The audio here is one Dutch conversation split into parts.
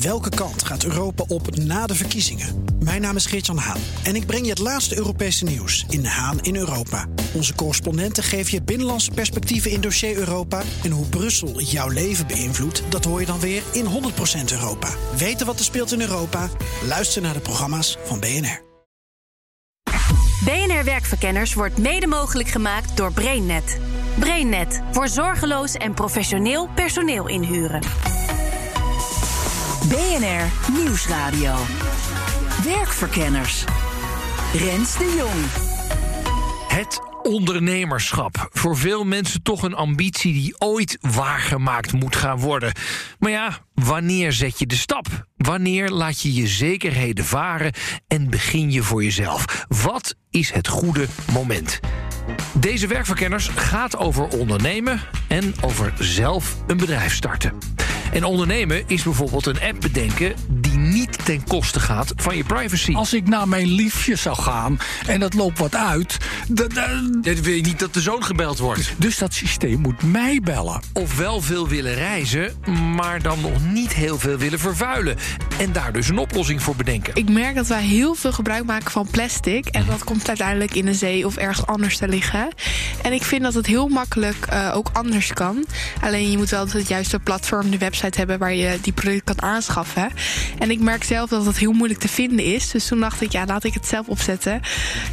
Welke kant gaat Europa op na de verkiezingen? Mijn naam is Geert-Jan Haan en ik breng je het laatste Europese nieuws in Haan in Europa. Onze correspondenten geven je binnenlandse perspectieven in dossier Europa. En hoe Brussel jouw leven beïnvloedt, dat hoor je dan weer in 100% Europa. Weten wat er speelt in Europa? Luister naar de programma's van BNR. BNR Werkverkenners wordt mede mogelijk gemaakt door BrainNet. BrainNet voor zorgeloos en professioneel personeel inhuren. BNR Nieuwsradio. Werkverkenners. Rens de Jong. Het ondernemerschap. Voor veel mensen toch een ambitie die ooit waargemaakt moet gaan worden. Maar ja, wanneer zet je de stap? Wanneer laat je je zekerheden varen en begin je voor jezelf? Wat is het goede moment? Deze werkverkenners gaat over ondernemen en over zelf een bedrijf starten. En ondernemen is bijvoorbeeld een app bedenken ten koste gaat van je privacy. Als ik naar mijn liefje zou gaan en dat loopt wat uit. Dan wil je niet dat de zoon gebeld wordt. Dus dat systeem moet mij bellen. Of wel veel willen reizen, maar dan nog niet heel veel willen vervuilen. En daar dus een oplossing voor bedenken. Ik merk dat wij heel veel gebruik maken van plastic. En dat komt uiteindelijk in de zee of ergens anders te liggen. En ik vind dat het heel makkelijk uh, ook anders kan. Alleen je moet wel het juiste platform, de website hebben waar je die producten kan aanschaffen. En ik merk zelf dat het heel moeilijk te vinden is. Dus toen dacht ik, ja, laat ik het zelf opzetten.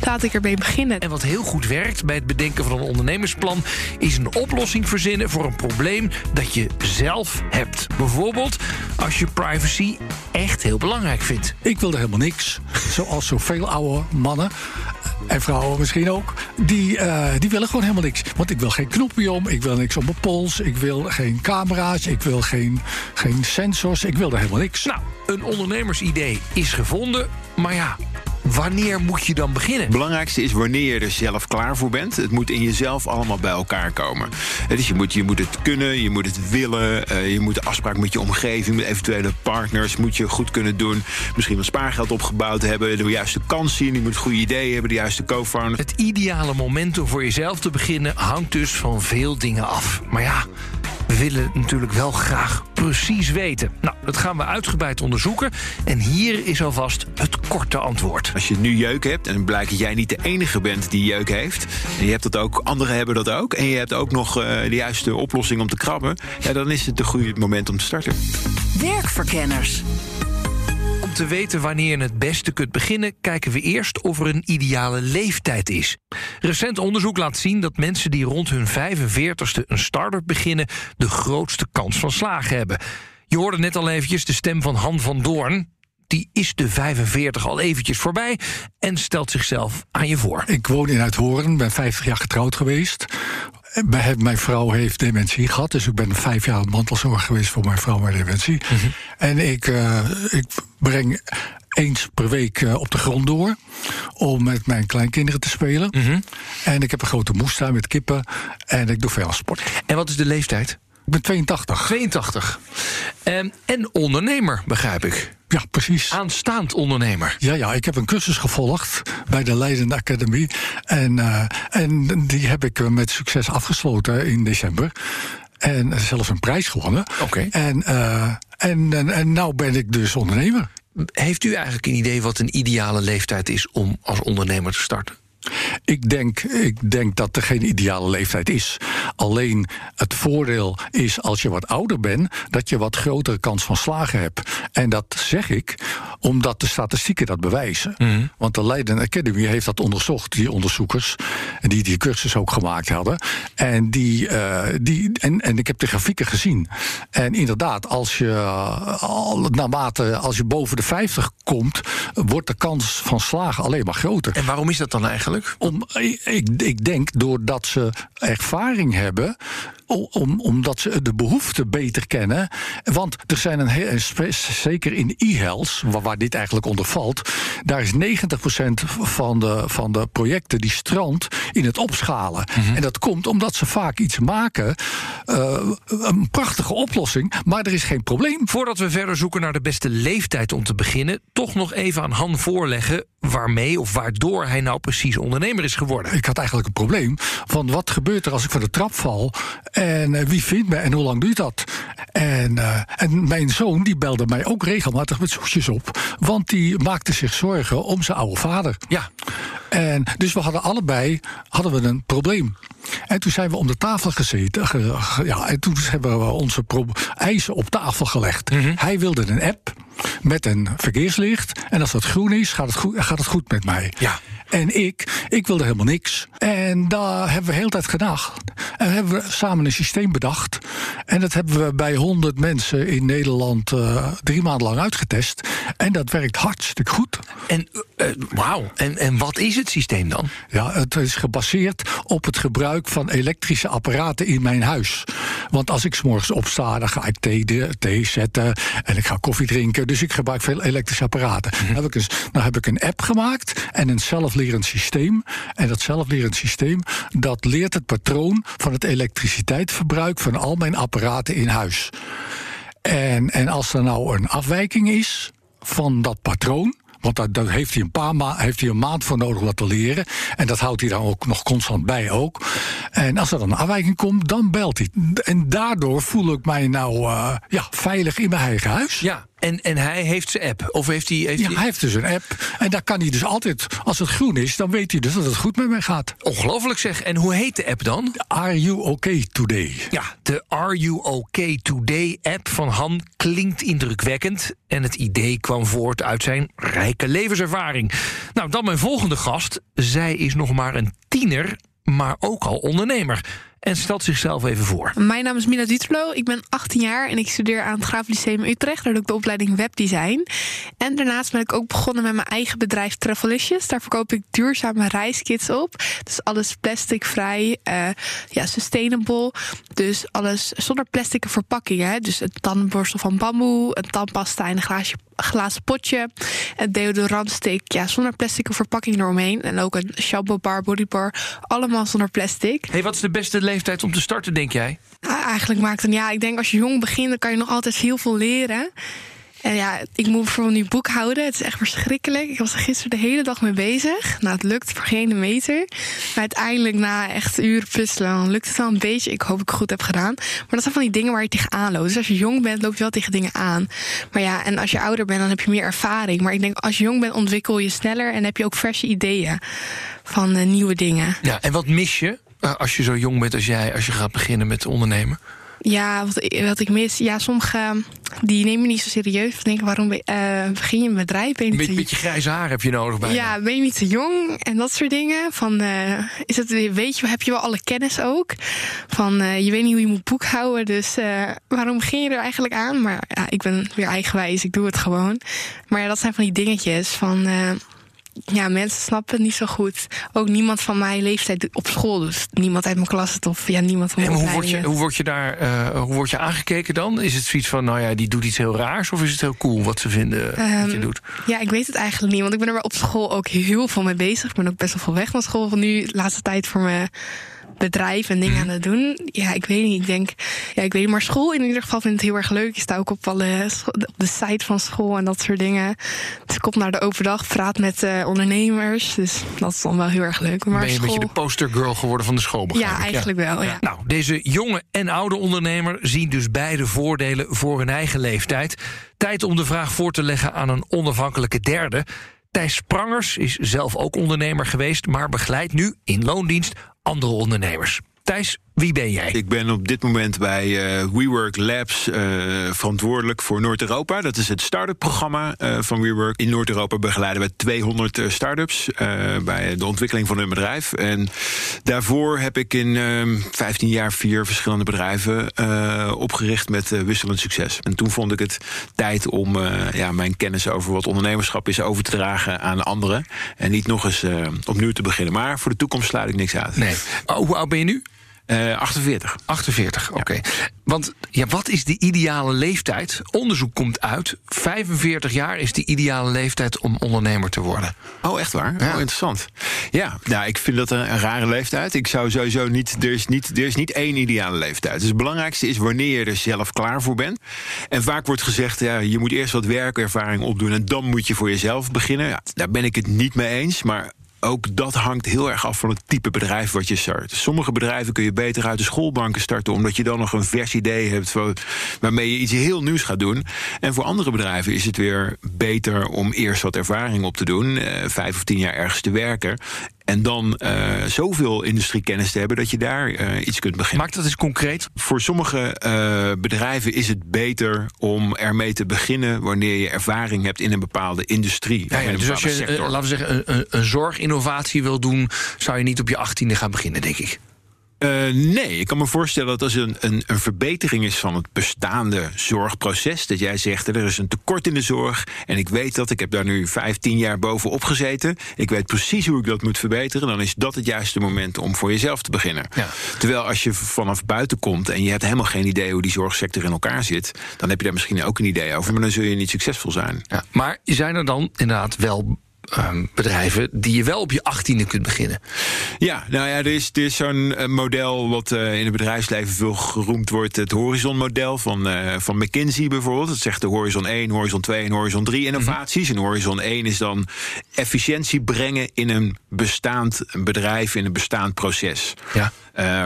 Laat ik ermee beginnen. En wat heel goed werkt bij het bedenken van een ondernemersplan, is een oplossing verzinnen voor een probleem dat je zelf hebt. Bijvoorbeeld als je privacy echt heel belangrijk vindt. Ik wilde helemaal niks. Zoals zoveel oude mannen en vrouwen misschien ook, die, uh, die willen gewoon helemaal niks. Want ik wil geen knopje om, ik wil niks op mijn pols, ik wil geen camera's, ik wil geen, geen sensors, ik wil er helemaal niks. Nou, een ondernemersidee is gevonden, maar ja, Wanneer moet je dan beginnen? Het belangrijkste is wanneer je er zelf klaar voor bent. Het moet in jezelf allemaal bij elkaar komen. Dus je moet, je moet het kunnen, je moet het willen. Uh, je moet de afspraak met je omgeving, met eventuele partners... moet je goed kunnen doen. Misschien wat spaargeld opgebouwd hebben. De juiste kans zien. Je moet goede ideeën hebben, de juiste co-founder. Het ideale moment om voor jezelf te beginnen... hangt dus van veel dingen af. Maar ja... We willen natuurlijk wel graag precies weten. Nou, dat gaan we uitgebreid onderzoeken. En hier is alvast het korte antwoord. Als je nu jeuk hebt en blijkt dat jij niet de enige bent die jeuk heeft... en je hebt dat ook, anderen hebben dat ook... en je hebt ook nog uh, de juiste oplossing om te krabben... Ja, dan is het een goed moment om te starten. Werkverkenners. Om te weten wanneer je het beste kunt beginnen, kijken we eerst of er een ideale leeftijd is. Recent onderzoek laat zien dat mensen die rond hun 45ste een start-up beginnen, de grootste kans van slagen hebben. Je hoorde net al eventjes de stem van Han van Doorn. Die is de 45 al eventjes voorbij en stelt zichzelf aan je voor. Ik woon in Uithoorn, ben 50 jaar getrouwd geweest. Mijn vrouw heeft dementie gehad, dus ik ben vijf jaar mantelzorg geweest voor mijn vrouw met dementie. Mm -hmm. En ik, uh, ik breng eens per week uh, op de grond door om met mijn kleinkinderen te spelen. Mm -hmm. En ik heb een grote moestuin met kippen en ik doe veel sport. En wat is de leeftijd? Ik ben 82. 82. Um, en ondernemer, begrijp ik. Ja, precies. Aanstaand ondernemer. Ja, ja, ik heb een cursus gevolgd bij de Leiden Academy. En, uh, en die heb ik met succes afgesloten in december. En zelfs een prijs gewonnen. Oké. Okay. En, uh, en, en, en nou ben ik dus ondernemer. Heeft u eigenlijk een idee wat een ideale leeftijd is om als ondernemer te starten? Ik denk, ik denk dat er geen ideale leeftijd is. Alleen het voordeel is als je wat ouder bent, dat je wat grotere kans van slagen hebt. En dat zeg ik omdat de statistieken dat bewijzen. Mm. Want de Leiden Academy heeft dat onderzocht, die onderzoekers, die die cursus ook gemaakt hadden. En, die, uh, die, en, en ik heb de grafieken gezien. En inderdaad, als je, al, naarmate als je boven de 50 komt, wordt de kans van slagen alleen maar groter. En waarom is dat dan eigenlijk? Om, ik, ik denk doordat ze ervaring hebben om, omdat ze de behoeften beter kennen. Want er zijn een heel, zeker in e-health, waar, waar, dit eigenlijk onder valt, daar is 90% van de, van de projecten die strand in het opschalen. Mm -hmm. En dat komt omdat ze vaak iets maken, uh, een prachtige oplossing, maar er is geen probleem. Voordat we verder zoeken naar de beste leeftijd om te beginnen, toch nog even aan Han voorleggen waarmee of waardoor hij nou precies ondernemer is geworden. Ik had eigenlijk een probleem van wat gebeurt er als ik van de trap val en eh, wie vindt me en hoe lang duurt dat? En, eh, en mijn zoon die belde mij ook regelmatig met soesjes op, want die maakte zich zorgen om zijn oude vader. Ja. En dus we hadden allebei hadden we een probleem. En toen zijn we om de tafel gezeten. ge- ge- ja, en toen hebben we onze eisen op tafel gelegd. Hij wilde een app met een verkeerslicht. En als dat groen is, gaat het goed, gaat het goed met mij. Ja. En ik, ik wilde helemaal niks. En daar hebben we de hele tijd gedacht. En hebben we samen een systeem bedacht. En dat hebben we bij 100 mensen in Nederland eh, drie maanden lang uitgetest. En dat werkt hartstikke goed. En eh, eh, wauw. En, en wat is het systeem dan? Ja, het is gebaseerd op het gebruik van elektrische apparaten in mijn huis. Want als ik 's morgens opsta, dan ga ik thee, de- thee zetten en ik ga koffie drinken. Dus ik gebruik veel elektrische apparaten. Dan, heb ik een, dan heb ik een app gemaakt en een zelflerend systeem. En dat zelflerend systeem, dat leert het patroon van het elektriciteitsverbruik van al mijn apparaten in huis. En, en als er nou een afwijking is van dat patroon. Want daar, heeft, hij een paar ma heeft hij een maand voor nodig dat te leren. En dat houdt hij dan ook nog constant bij ook. En als er dan een afwijking komt, dan belt hij. En daardoor voel ik mij nou eh, ja, veilig in mijn eigen huis. Ja. En, en hij heeft zijn app. Of heeft hij. Heeft Ja, hij... heeft dus een app. En daar kan hij dus altijd, als het groen is, dan weet hij dus dat het goed met mij gaat. Ongelooflijk zeg. En hoe heet de app dan? Are you okay today? Ja, de Are You OK Today app van Han klinkt indrukwekkend. En het idee kwam voort uit zijn rijke levenservaring. Nou, dan mijn volgende gast. Zij is nog maar een tiener, maar ook al ondernemer. En stelt zichzelf even voor. Mijn naam is Mina Duterlo. Ik ben 18 jaar en ik studeer aan het Graaf Lyceum Utrecht. Daar doe ik de opleiding webdesign. En daarnaast ben ik ook begonnen met mijn eigen bedrijf Travelicious. Daar verkoop ik duurzame reiskits op. Dus alles plasticvrij, eh ja, sustainable. Dus alles zonder plastic verpakkingen. Dus een tandenborstel van bamboe, een tandpasta in een glaasje glazen potje. Een deodorantstick, ja, zonder plastic verpakking eromheen. En ook een shampoo bar, bodybar, allemaal zonder plastic. hey, wat is de beste leeftijd om te starten, denk jij? Ja, eigenlijk maakt het, ja, ik denk als je jong begint, dan kan je nog altijd heel veel leren. En ja, ik moet bijvoorbeeld nu boekhouden. Het is echt verschrikkelijk. Ik was er gisteren de hele dag mee bezig. Nou, het lukt voor geen meter. Maar uiteindelijk, na echt uren puzzelen, lukt het wel een beetje. Ik hoop dat ik het goed heb gedaan. Maar dat zijn van die dingen waar je tegenaan loopt. Dus als je jong bent, loop je wel tegen dingen aan. Maar ja, en als je ouder bent, dan heb je meer ervaring. Maar ik denk, als je jong bent, ontwikkel je sneller en heb je ook verse ideeën van eh, nieuwe dingen. Ja, en wat mis je eh, als je zo jong bent als jij, als je gaat beginnen met ondernemen? Ja, wat, wat ik mis. Ja, sommigen die nemen me niet zo serieus. Denken, waarom eh, begin je een bedrijf? Ben je Een beetje, beetje grijze haar heb je nodig bij. ja, ben je niet te jong? En dat soort dingen. Van, eh, is het, weet je, heb je wel alle kennis ook? Van, je weet niet hoe je moet boekhouden. Dus waarom begin je er eigenlijk aan? Maar ja, ik ben weer eigenwijs. Ik doe het gewoon. Maar ja, dat zijn van die dingetjes van... ja, mensen snappen het niet zo goed. Ook niemand van mijn leeftijd op school. Dus niemand uit mijn klas het of ja, niemand van En mijn hoe word, je, hoe, word je daar, eh, hoe word je aangekeken dan? Is het zoiets van, nou ja, die doet iets heel raars? Of is het heel cool wat ze vinden wat je Ehm, doet? Ja, ik weet het eigenlijk niet. Want ik ben er op school ook heel veel mee bezig. Ik ben ook best wel veel weg van school. Van nu de laatste tijd voor mijn bedrijf en Mhm. dingen aan het doen. Ja, ik weet niet. Ik denk, ja, ik weet niet. Maar school in ieder geval vind ik het heel erg leuk. Ik sta ook op, alle, op de site van school en dat soort dingen. Dus ik kom naar de open dag, praat met eh, ondernemers. Dus dat is dan wel heel erg leuk. Maar ben je een beetje de postergirl geworden van de school, Ja, eigenlijk wel, ja. Nou, deze jonge en oude ondernemer zien dus beide voordelen voor hun eigen leeftijd. Tijd om de vraag voor te leggen aan een onafhankelijke derde. Thijs Sprangers is zelf ook ondernemer geweest, maar begeleidt nu in loondienst andere ondernemers. Thijs, wie ben jij? Ik ben op dit moment bij eh, WeWork Labs eh, verantwoordelijk voor Noord-Europa. Dat is het start-up programma eh, van WeWork. In Noord-Europa begeleiden we 200 eh, start-ups bij de ontwikkeling van hun bedrijf. En daarvoor heb ik in eh, 15 jaar vier verschillende bedrijven opgericht met wisselend succes. En toen vond ik het tijd om ja, mijn kennis over wat ondernemerschap is over te dragen aan anderen. En niet nog eens opnieuw te beginnen. Maar voor de toekomst sluit ik niks uit. Nee. Oh, hoe oud ben je nu? Eh 48. 48, oké. Want ja, wat is de ideale leeftijd? Onderzoek komt uit. 45 jaar is de ideale leeftijd om ondernemer te worden. Oh, echt waar? Ja. Oh, interessant. Ja, nou, ik vind dat een, een rare leeftijd. Ik zou sowieso niet er, is niet. er is niet één ideale leeftijd. Dus het belangrijkste is wanneer je er zelf klaar voor bent. En vaak wordt gezegd, ja, je moet eerst wat werkervaring opdoen... en dan moet je voor jezelf beginnen. Ja, daar ben ik het niet mee eens, maar ook dat hangt heel erg af van het type bedrijf wat je start. Sommige bedrijven kun je beter uit de schoolbanken starten, omdat je dan nog een vers idee hebt waarmee je iets heel nieuws gaat doen. En voor andere bedrijven is het weer beter om eerst wat ervaring op te doen, eh, vijf of tien jaar ergens te werken. En dan eh, zoveel industriekennis te hebben dat je daar eh, iets kunt beginnen. Maak dat eens concreet. Voor sommige eh, bedrijven is het beter om ermee te beginnen wanneer je ervaring hebt in een bepaalde industrie. Ja, ja, een dus als je, laten we zeggen, een, een, een zorginnovatie wil doen... zou je niet op je achttiende gaan beginnen, denk ik. Eh, nee, ik kan me voorstellen dat als een, een, een verbetering is van het bestaande zorgproces. Dat jij zegt, er is een tekort in de zorg. En ik weet dat, ik heb daar nu 15 jaar bovenop gezeten. Ik weet precies hoe ik dat moet verbeteren. Dan is dat het juiste moment om voor jezelf te beginnen. Ja. Terwijl als je vanaf buiten komt en je hebt helemaal geen idee hoe die zorgsector in elkaar zit. Dan heb je daar misschien ook een idee over. Maar dan zul je niet succesvol zijn. Ja, maar zijn er dan inderdaad wel ehm, bedrijven... die je wel op je achttiende kunt beginnen? Ja, nou ja, er is, er is zo'n eh, model wat eh, in het bedrijfsleven veel geroemd wordt. Het Horizon-model van, eh, van McKinsey bijvoorbeeld. Dat zegt de Horizon 1, Horizon 2 en Horizon 3 innovaties. En Horizon 1 is dan efficiëntie brengen in een bestaand bedrijf, in een bestaand proces. Ja.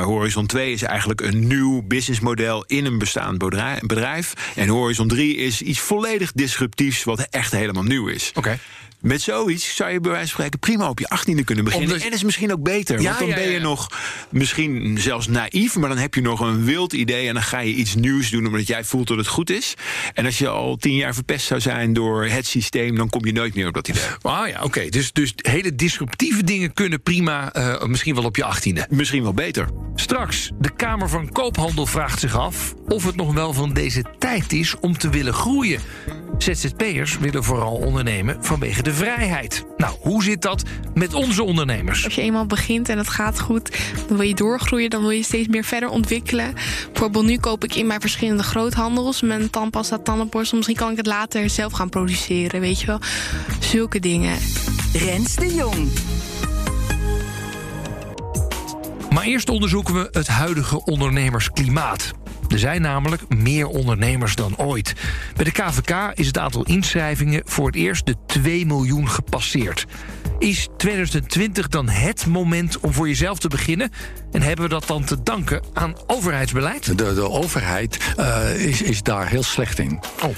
Horizon 2 is eigenlijk een nieuw businessmodel in een bestaand bedrijf- bedrijf. En Horizon 3 is iets volledig disruptiefs wat echt helemaal nieuw is. Oké. Met zoiets zou je bij wijze van spreken prima op je achttiende kunnen beginnen. Omdat- En is misschien ook beter. Ja, want dan ja, ben je nog misschien zelfs naïef, maar dan heb je nog een wild idee. En dan ga je iets nieuws doen omdat jij voelt dat het goed is. En als je al tien jaar verpest zou zijn door het systeem, dan kom je nooit meer op dat idee. Ah ja, oké. Dus, dus hele disruptieve dingen kunnen prima, eh, misschien wel op je achttiende. Misschien wel beter. Straks, de Kamer van Koophandel vraagt zich af of het nog wel van deze tijd is om te willen groeien. ZZP'ers willen vooral ondernemen vanwege de vrijheid. Nou, hoe zit dat met onze ondernemers? Als je eenmaal begint en het gaat goed, dan wil je doorgroeien, dan wil je steeds meer verder ontwikkelen. Bijvoorbeeld nu koop ik in bij verschillende groothandels mijn tandpasta, tandenborstel. Misschien kan ik het later zelf gaan produceren, weet je wel. Zulke dingen. Rens de Jong. Maar eerst onderzoeken we het huidige ondernemersklimaat. Er zijn namelijk meer ondernemers dan ooit. Bij de KVK is het aantal inschrijvingen voor het eerst de 2 miljoen gepasseerd. Is 2020 dan het moment om voor jezelf te beginnen? En hebben we dat dan te danken aan overheidsbeleid? De, de overheid eh, is, is daar heel slecht in. Oh.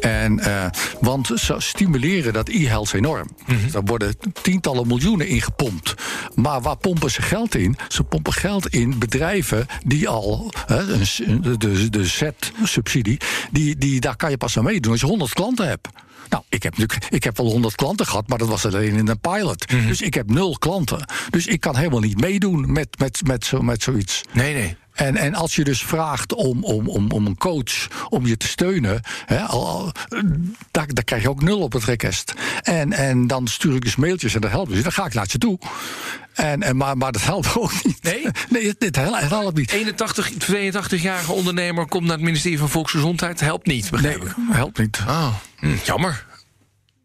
En, eh, want ze stimuleren dat e-health enorm. Daar worden tientallen miljoenen in gepompt. Maar waar pompen ze geld in? Ze pompen geld in bedrijven die al, hè, s- de, de Z-subsidie, die, die, daar kan je pas aan meedoen als je 100 klanten hebt. Nou, ik heb, natuurlijk- ik heb wel 100 klanten gehad, maar dat was alleen in een pilot. Dus ik heb nul klanten. Dus ik kan helemaal niet meedoen met, met, met, zo, met zoiets. Nee, nee. En, en als je dus vraagt om, om, om, om een coach om je te steunen, hè, al, al, daar, daar krijg je ook nul op het request. En, en dan stuur ik dus mailtjes en dat helpt dus. Dan ga ik naar ze toe. En, en, maar, maar dat helpt ook niet. Nee? Nee, het helpt, het helpt niet. 81, 82-jarige ondernemer komt naar het ministerie van Volksgezondheid. Helpt niet, Nee, begrijp ik. helpt niet. Oh, hm, jammer.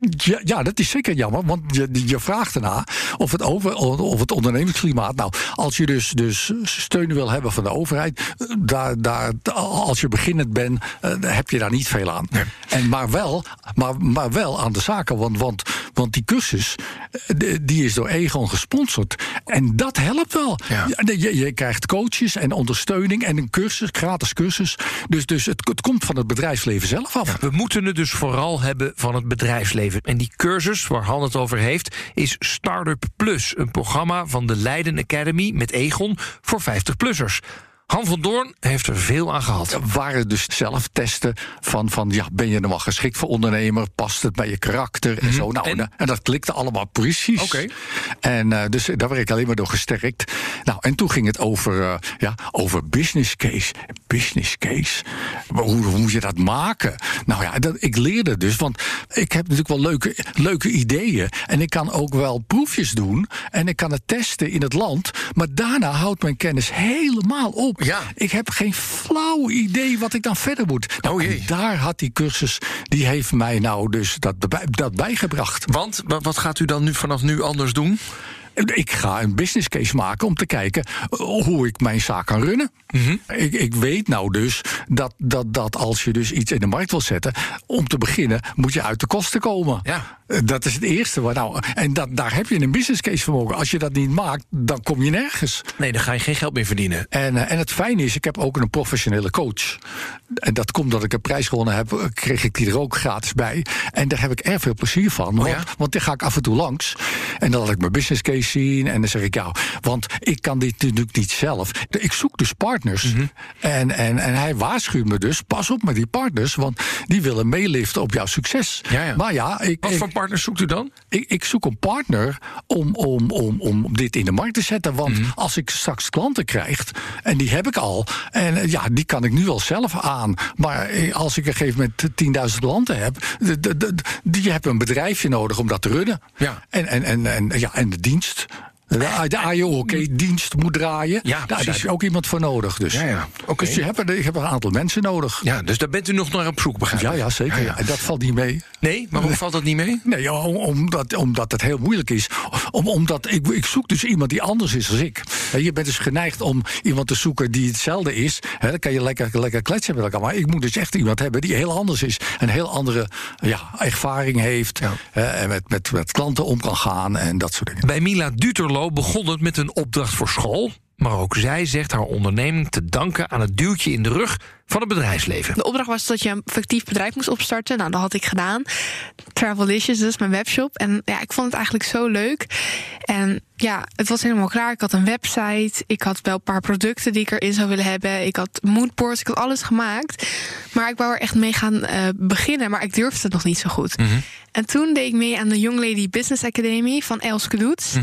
Ja, ja, dat is zeker jammer, want je, je vraagt erna of het, over, of het ondernemingsklimaat. Nou, als je dus, dus steun wil hebben van de overheid, eh, daar, daar, als je beginnend bent, eh, heb je daar niet veel aan. En maar, wel, maar, maar wel aan de zaken, want, want, want die cursus eh, die is door Egon gesponsord. En dat helpt wel. Ja. Je, je krijgt coaches en ondersteuning en een cursus, gratis cursus. Dus, dus het, het komt van het bedrijfsleven zelf af. We moeten het dus vooral hebben van het bedrijfsleven. En die cursus waar Han het over heeft, is Startup Plus. Een programma van de Leiden Academy met Egon voor 50-plussers. Han van Doorn heeft er veel aan gehad. waren dus zelf testen van, van ja, ben je nou wel geschikt voor ondernemer? Past het bij je karakter en zo? Nou, En? dat klikte allemaal precies. Oké. En eh, dus daar werd ik alleen maar door gesterkt. Nou, en toen ging het over, eh, ja, over business case. Business case. Maar Hoe, hoe moet je dat maken? Nou ja, dat, ik leerde dus, want ik heb natuurlijk wel leuke, leuke ideeën. En ik kan ook wel proefjes doen. En ik kan het testen in het land. Maar daarna houdt mijn kennis helemaal op. Ja. Ik heb geen flauw idee wat ik dan verder moet. Nou, Oh jee. daar had die cursus, die heeft mij nou dus dat, dat bijgebracht. Want wa- wat gaat u dan nu vanaf nu anders doen? Ik ga een business case maken om te kijken eh, hoe ik mijn zaak kan runnen. Mhm. ik, ik weet nou dus dat, dat, dat als je dus iets in de markt wil zetten, om te beginnen moet je uit de kosten komen. Ja. Dat is het eerste. Nou, en dat, daar heb je een business case voor mogen. Als je dat niet maakt, dan kom je nergens. Nee, dan ga je geen geld meer verdienen. En, eh, en het fijne is, ik heb ook een professionele coach. En dat komt dat ik een prijs gewonnen heb, kreeg ik die er ook gratis bij. En daar heb ik erg veel plezier van. Want, Oh ja? want daar ga ik af en toe langs. En dan laat ik mijn business case zien. En dan zeg ik, ja, want ik kan dit natuurlijk niet zelf. Ik zoek dus partners. Mhm. en, en, en hij waarschuwt me dus, pas op met die partners. Want die willen meeliften op jouw succes. Ja, ja. Maar ja, ik, Wat ik, voor partners zoekt u dan? ik, ik zoek een partner om, om, om, om dit in de markt te zetten. Want Mhm. als ik straks klanten krijg, en die heb ik al, en eh, ja, die kan ik nu al zelf aan. Maar eh, als ik op een gegeven moment 10.000 klanten heb, die hebben een bedrijfje nodig om dat te runnen. Ja. En, en, en, en, ja, en de dienst. De, de AJOK-dienst moet draaien. Ja, daar, heb je ook iemand voor nodig. Dus, Ja, ja. Dus je hebt, je hebt een aantal mensen nodig. Ja, dus daar bent u nog naar op zoek, begrijp ik? Ja, ja, zeker. Ja. En dat valt niet mee. Nee, waarom valt dat niet mee? Nee, omdat, omdat het heel moeilijk is. Om, omdat ik, ik zoek dus iemand die anders is dan ik. Je bent dus geneigd om iemand te zoeken die hetzelfde is. Hè, dan kan je lekker, lekker kletsen met elkaar. Maar ik moet dus echt iemand hebben die heel anders is. Een heel andere ja, ervaring heeft. En met, met, met klanten om kan gaan en dat soort dingen. Bij Mila Duterlo begon het met een opdracht voor school. Maar ook zij zegt haar onderneming te danken aan het duwtje in de rug van het bedrijfsleven. De opdracht was dat je een fictief bedrijf moest opstarten. Nou, dat had ik gedaan. Travelicious, dus mijn webshop. En ja, ik vond het eigenlijk zo leuk. En ja, het was helemaal klaar. Ik had een website. Ik had wel een paar producten die ik erin zou willen hebben. Ik had moodboards. Ik had alles gemaakt. Maar ik wou er echt mee gaan eh, beginnen. Maar ik durfde het nog niet zo goed. En toen deed ik mee aan de Young Lady Business Academy van Elske Doets.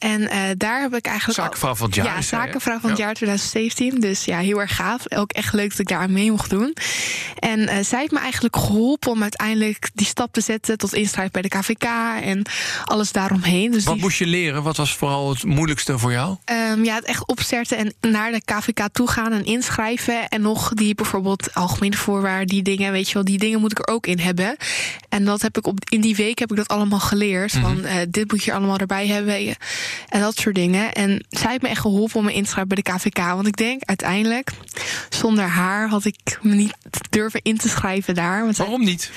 En eh, daar heb ik eigenlijk. Zakenvrouw van het jaar, Ja, zakenvrouw van het Ja. jaar 2017. Dus ja, heel erg gaaf. Ook echt leuk dat ik daar aan mee mocht doen. En eh, zij heeft me eigenlijk geholpen om uiteindelijk die stap te zetten tot inschrijven bij de KVK en alles daaromheen. Dus Wat die, moest je leren? Wat was vooral het moeilijkste voor jou? ehm, ja, het echt opstarten en naar de KVK toe gaan en inschrijven. En nog die bijvoorbeeld algemene voorwaarden, die dingen, weet je wel, die dingen moet ik er ook in hebben. En dat heb ik op, in die week heb ik dat allemaal geleerd. Van eh, dit moet je allemaal erbij hebben. En dat soort dingen. En zij heeft me echt geholpen om me in te schrijven bij de KVK. Want ik denk uiteindelijk, zonder haar had ik me niet durven in te schrijven daar. Want zij- Waarom niet?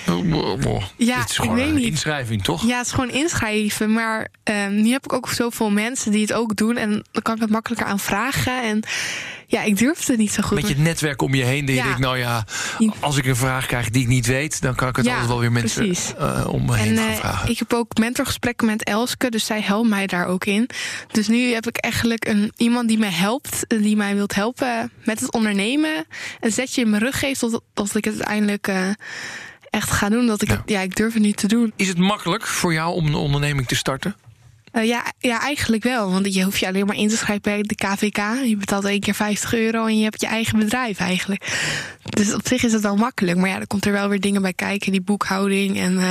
Ja, Dit is ik gewoon weet een niet. inschrijving, toch? Ja, het is gewoon inschrijven. Maar ehm, nu heb ik ook zoveel mensen die het ook doen. En dan kan ik het makkelijker aan vragen. En ja, ik durfde het niet zo goed. Met je netwerk om je heen. Dat je Ja. denkt, nou ja, als ik een vraag krijg die ik niet weet... dan kan ik het Ja, altijd wel weer mensen eh, om me heen En gaan eh, vragen. ik heb ook mentorgesprekken met Elske, dus zij helpt mij daar ook in. Dus nu heb ik eigenlijk een, iemand die mij helpt, eh, die mij wilt helpen met het ondernemen. Een zetje in mijn rug geeft tot, tot ik het uiteindelijk echt ga doen. Dat ik, Ja. het, ja, ik durf het nu te doen. Is het makkelijk voor jou om een onderneming te starten? Eh, ja, ja, eigenlijk wel. Want je hoeft je alleen maar in te schrijven bij de KVK. Je betaalt één keer 50 euro en je hebt je eigen bedrijf eigenlijk. Dus op zich is het wel makkelijk. Maar ja, er komt er wel weer dingen bij kijken. Die boekhouding en eh,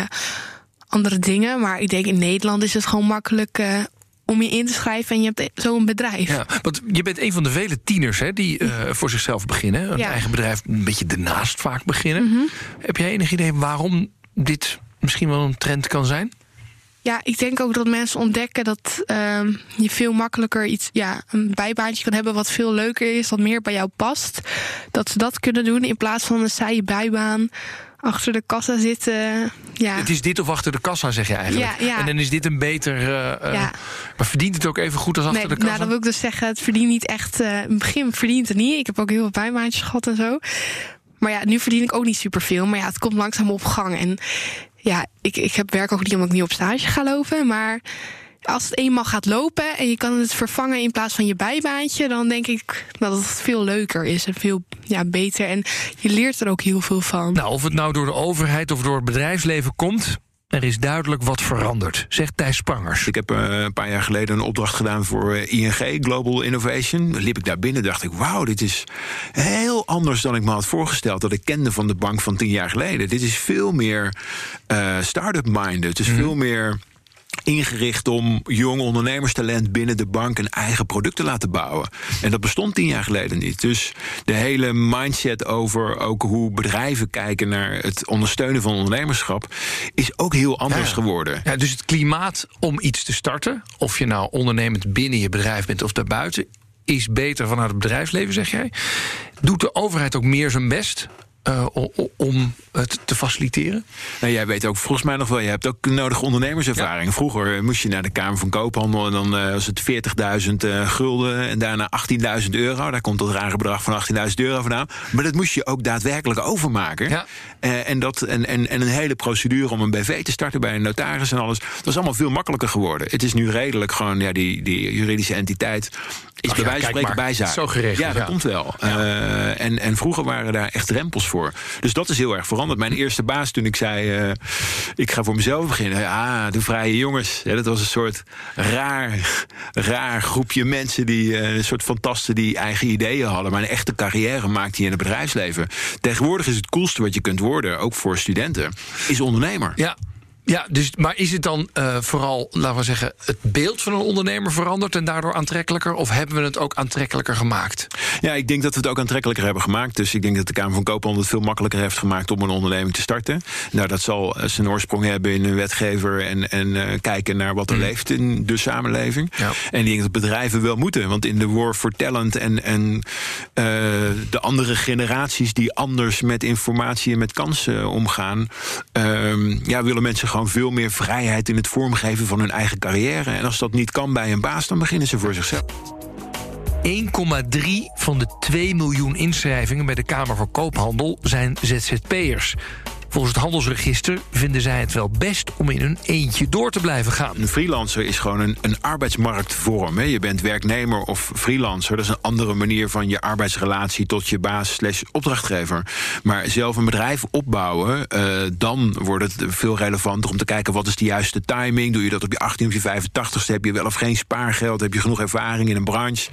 andere dingen. Maar ik denk in Nederland is het gewoon makkelijk eh, om je in te schrijven. En je hebt zo'n bedrijf. Ja, want je bent een van de vele tieners hè, die voor zichzelf beginnen. Een Ja. eigen bedrijf een beetje ernaast vaak beginnen. Heb jij enig idee waarom dit misschien wel een trend kan zijn? Ja, ik denk ook dat mensen ontdekken dat ehm, je veel makkelijker iets, ja, een bijbaantje kan hebben wat veel leuker is, wat meer bij jou past. Dat ze dat kunnen doen in plaats van een saaie bijbaan achter de kassa zitten. Ja, Het is dit of achter de kassa, zeg je eigenlijk. Ja, ja. En dan is dit een beter... eh, eh, Ja. Maar verdient het ook even goed als achter nee, de kassa? nou, dan wil ik dus zeggen, het verdient niet echt. eh, in het begin verdient het niet. Ik heb ook heel veel bijbaantjes gehad en zo. Maar ja, nu verdien ik ook niet superveel. Maar ja, het komt langzaam op gang. En ja, ik, ik heb werk ook niet omdat ik niet op stage ga lopen. Maar als het eenmaal gaat lopen en je kan het vervangen in plaats van je bijbaantje, dan denk ik dat het veel leuker is en veel ja, beter. En je leert er ook heel veel van. Nou, of het nou door de overheid of door het bedrijfsleven komt. Er is duidelijk wat veranderd, zegt Thijs Spangers. Ik heb uh, een paar jaar geleden een opdracht gedaan voor uh, ING, Global Innovation. Dan liep ik daar binnen dacht ik, wauw, dit is heel anders dan ik me had voorgesteld... dat ik kende van de bank van tien jaar geleden. Dit is veel meer uh, start-up minded. Het is mm. veel meer ingericht om jong ondernemerstalent binnen de bank een eigen product te laten bouwen. En dat bestond tien jaar geleden niet. Dus de hele mindset over ook hoe bedrijven kijken naar het ondersteunen van ondernemerschap is ook heel anders ja. geworden. Ja, dus het klimaat om iets te starten, of je nou ondernemend binnen je bedrijf bent of daarbuiten, is beter vanuit het bedrijfsleven, zeg jij. Doet de overheid ook meer zijn best uh, om het te faciliteren? Nou, jij weet ook volgens mij nog wel, je hebt ook nodig ondernemerservaring. Ja. Vroeger moest je naar de Kamer van Koophandel en dan uh, was het 40.000 uh, gulden en daarna 18.000 euro. Daar komt dat rare bedrag van 18.000 euro vandaan. Maar dat moest je ook daadwerkelijk overmaken. Ja. en, dat, en, en, en een hele procedure om een BV te starten bij een notaris en alles. Dat is allemaal veel makkelijker geworden. Het is nu redelijk gewoon, ja, die, die juridische entiteit is Ach bij ja, wijze van spreken bijzaak. zo geregeld, Ja, dat ja. komt wel. Uh, en, en vroeger waren daar echt rempels voor. Dus dat is heel erg veranderd. Mijn eerste baas toen ik zei... Uh, ik ga voor mezelf beginnen. Ja, de vrije jongens. Dat was een soort raar, raar groepje mensen... die uh, een soort fantasten die eigen ideeën hadden... maar een echte carrière maakte in het bedrijfsleven. Tegenwoordig is het coolste wat je kunt worden... ook voor studenten, is ondernemer. Ja, ja, dus, maar is het dan uh, vooral, laten we zeggen, het beeld van een ondernemer veranderd en daardoor aantrekkelijker? Of hebben we het ook aantrekkelijker gemaakt? Ja, ik denk dat we het ook aantrekkelijker hebben gemaakt. Dus ik denk dat de Kamer van Koophandel het veel makkelijker heeft gemaakt om een onderneming te starten. Nou, dat zal zijn oorsprong hebben in een wetgever en, en uh, kijken naar wat er mm. leeft in de samenleving. Ja. En ik denk dat bedrijven wel moeten. Want in de war for talent en, en uh, de andere generaties die anders met informatie en met kansen omgaan, ja, willen mensen gewoon veel meer vrijheid in het vormgeven van hun eigen carrière. En als dat niet kan bij een baas, dan beginnen ze voor zichzelf. 1,3 van de 2 miljoen inschrijvingen bij de Kamer van Koophandel zijn ZZP'ers. Volgens het handelsregister vinden zij het wel best om in hun eentje door te blijven gaan. Een freelancer is gewoon een, een arbeidsmarktvorm. Hè. Je bent werknemer of freelancer. Dat is een andere manier van je arbeidsrelatie tot je baas slash opdrachtgever. Maar zelf een bedrijf opbouwen, uh, dan wordt het veel relevanter om te kijken wat is de juiste timing. Doe je dat op je 18 of je 85ste? Heb je wel of geen spaargeld? Heb je genoeg ervaring in een branche?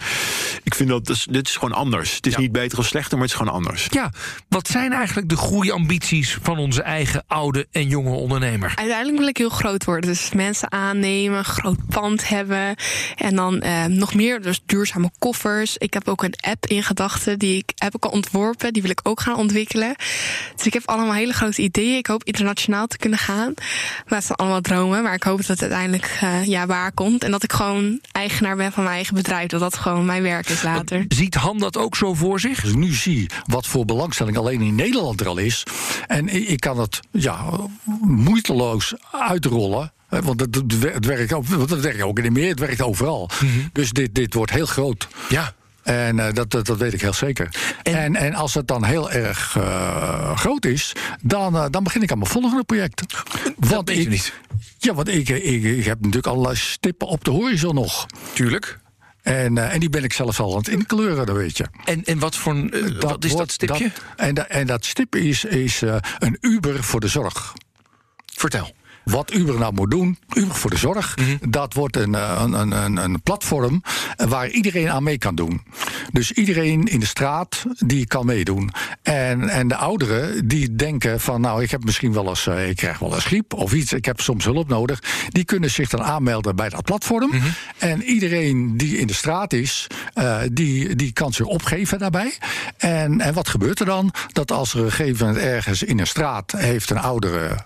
Ik vind dat dus, dit is gewoon anders. Het is Ja. niet beter of slechter, maar het is gewoon anders. Ja, wat zijn eigenlijk de groeiambities van onze eigen oude en jonge ondernemer? Uiteindelijk wil ik heel groot worden. Dus mensen aannemen, een groot pand hebben. En dan eh, nog meer, dus duurzame koffers. Ik heb ook een app in gedachten. Die ik, heb ik al ontworpen. Die wil ik ook gaan ontwikkelen. Dus ik heb allemaal hele grote ideeën. Ik hoop internationaal te kunnen gaan. Maar het zijn allemaal dromen. Maar ik hoop dat het uiteindelijk eh, ja, waar komt. En dat ik gewoon eigenaar ben van mijn eigen bedrijf. Dat dat gewoon mijn werk is later. Ziet Han dat ook zo voor zich? Ik nu zie wat voor belangstelling alleen in Nederland er al is. En ik ik kan het ja, moeiteloos uitrollen. Want het, het wer- het werkt ook, want het werkt ook in de meer, het werkt overal. Dus dit, dit wordt heel groot. Ja. En eh, dat, dat, dat weet ik heel zeker. En- En, en, als het dan heel erg eh, groot is, dan, eh, dan begin ik aan mijn volgende project. Want weet ik, niet. Ja, want ik, ik, ik heb natuurlijk allerlei stippen op de horizon nog. Tuurlijk. En, eh, en die ben ik zelfs al aan het inkleuren, dat weet je. En, en wat, voor, een, eh, wat is dat stipje? dat- en, en dat stip is, is eh, een Uber voor de zorg. Vertel. Wat Uber nou moet doen, Uber voor de zorg, Mhm. dat wordt een, eh, een, een, een, een platform waar iedereen aan mee kan doen. Dus iedereen in de straat die kan meedoen. En, en de ouderen die denken van nou, ik heb misschien wel eens, eh, ik krijg wel eens griep of iets, ik heb soms hulp nodig. Die kunnen zich dan aanmelden bij dat platform. Mhm. En iedereen die in de straat is, eh, die, die kan zich opgeven daarbij. En, en wat gebeurt er dan? Dat als er een gegeven moment ergens in een straat heeft een oudere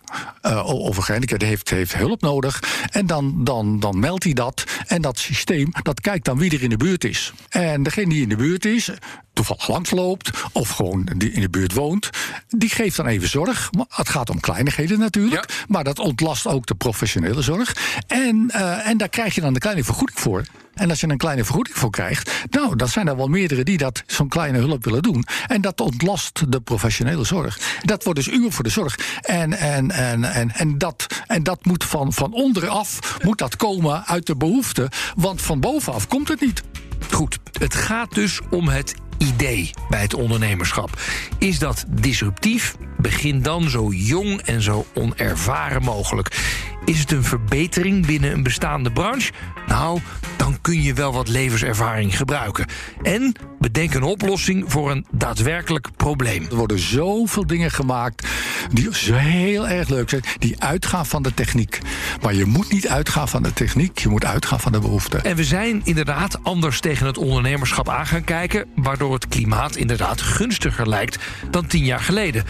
of een heeft, heeft hulp nodig. En dan, dan, dan meldt hij dat. En dat systeem dat kijkt dan wie er in de buurt is. En degene die in de buurt is, toevallig langsloopt, of gewoon die in de buurt woont, die geeft dan even zorg. Het gaat om kleinigheden natuurlijk. Maar dat ontlast ook de professionele zorg. En, eh, en daar krijg je dan een kleine vergoeding voor. En als je een kleine vergoeding voor krijgt, nou, dan zijn er wel meerdere die dat zo'n kleine hulp willen doen. En dat ontlast de professionele zorg. Dat wordt dus uur voor de zorg. En, en, en, en, en, dat, en dat moet van, van onderaf moet dat komen uit de behoefte. Want van bovenaf komt het niet. Goed, het gaat dus om het idee bij het ondernemerschap. Is dat disruptief? Begin dan zo jong en zo onervaren mogelijk. Is het een verbetering binnen een bestaande branche? Nou, dan kun je wel wat levenservaring gebruiken. En bedenk een oplossing voor een daadwerkelijk probleem. Er worden zoveel dingen gemaakt die zo heel erg leuk zijn, die uitgaan van de techniek. Maar je moet niet uitgaan van de techniek, je moet uitgaan van de behoefte. En we zijn inderdaad anders tegen het ondernemerschap aan gaan kijken, waardoor het klimaat inderdaad gunstiger lijkt dan tien jaar geleden.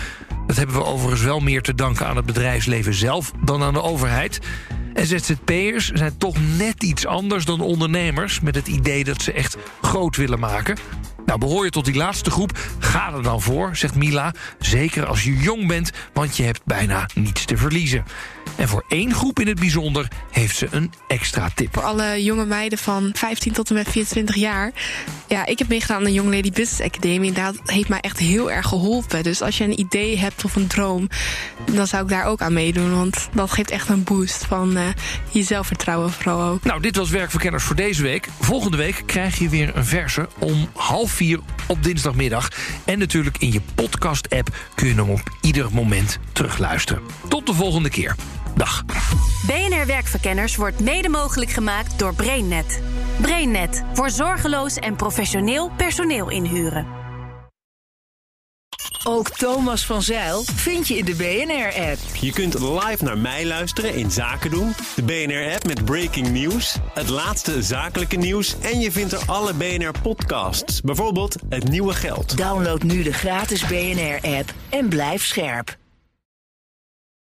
Dat hebben we overigens wel meer te danken aan het bedrijfsleven zelf dan aan de overheid. En ZZP'ers zijn toch net iets anders dan ondernemers... met het idee dat ze echt groot willen maken. Nou, behoor je tot die laatste groep, ga er dan voor, zegt Mila. Zeker als je jong bent, want je hebt bijna niets te verliezen. En voor één groep in het bijzonder heeft ze een extra tip. Voor alle jonge meiden van 15 tot en met 24 jaar. Ja, ik heb meegedaan aan de Young Lady Business Academy. En dat heeft mij echt heel erg geholpen. Dus als je een idee hebt of een droom, dan zou ik daar ook aan meedoen. Want dat geeft echt een boost van uh, je zelfvertrouwen vooral ook. Nou, dit was Werkverkenners voor deze week. Volgende week krijg je weer een verse om half vier op dinsdagmiddag. En natuurlijk in je podcast-app kun je hem op ieder moment terugluisteren. Tot de volgende keer. Dag. BNR Werkverkenners wordt mede mogelijk gemaakt door BrainNet. BrainNet voor zorgeloos en professioneel personeel inhuren. Ook Thomas van Zeil vind je in de BNR-app. Je kunt live naar mij luisteren in Zaken doen. De BNR-app met breaking news, het laatste zakelijke nieuws... en je vindt er alle BNR-podcasts, bijvoorbeeld Het Nieuwe Geld. Download nu de gratis BNR-app en blijf scherp.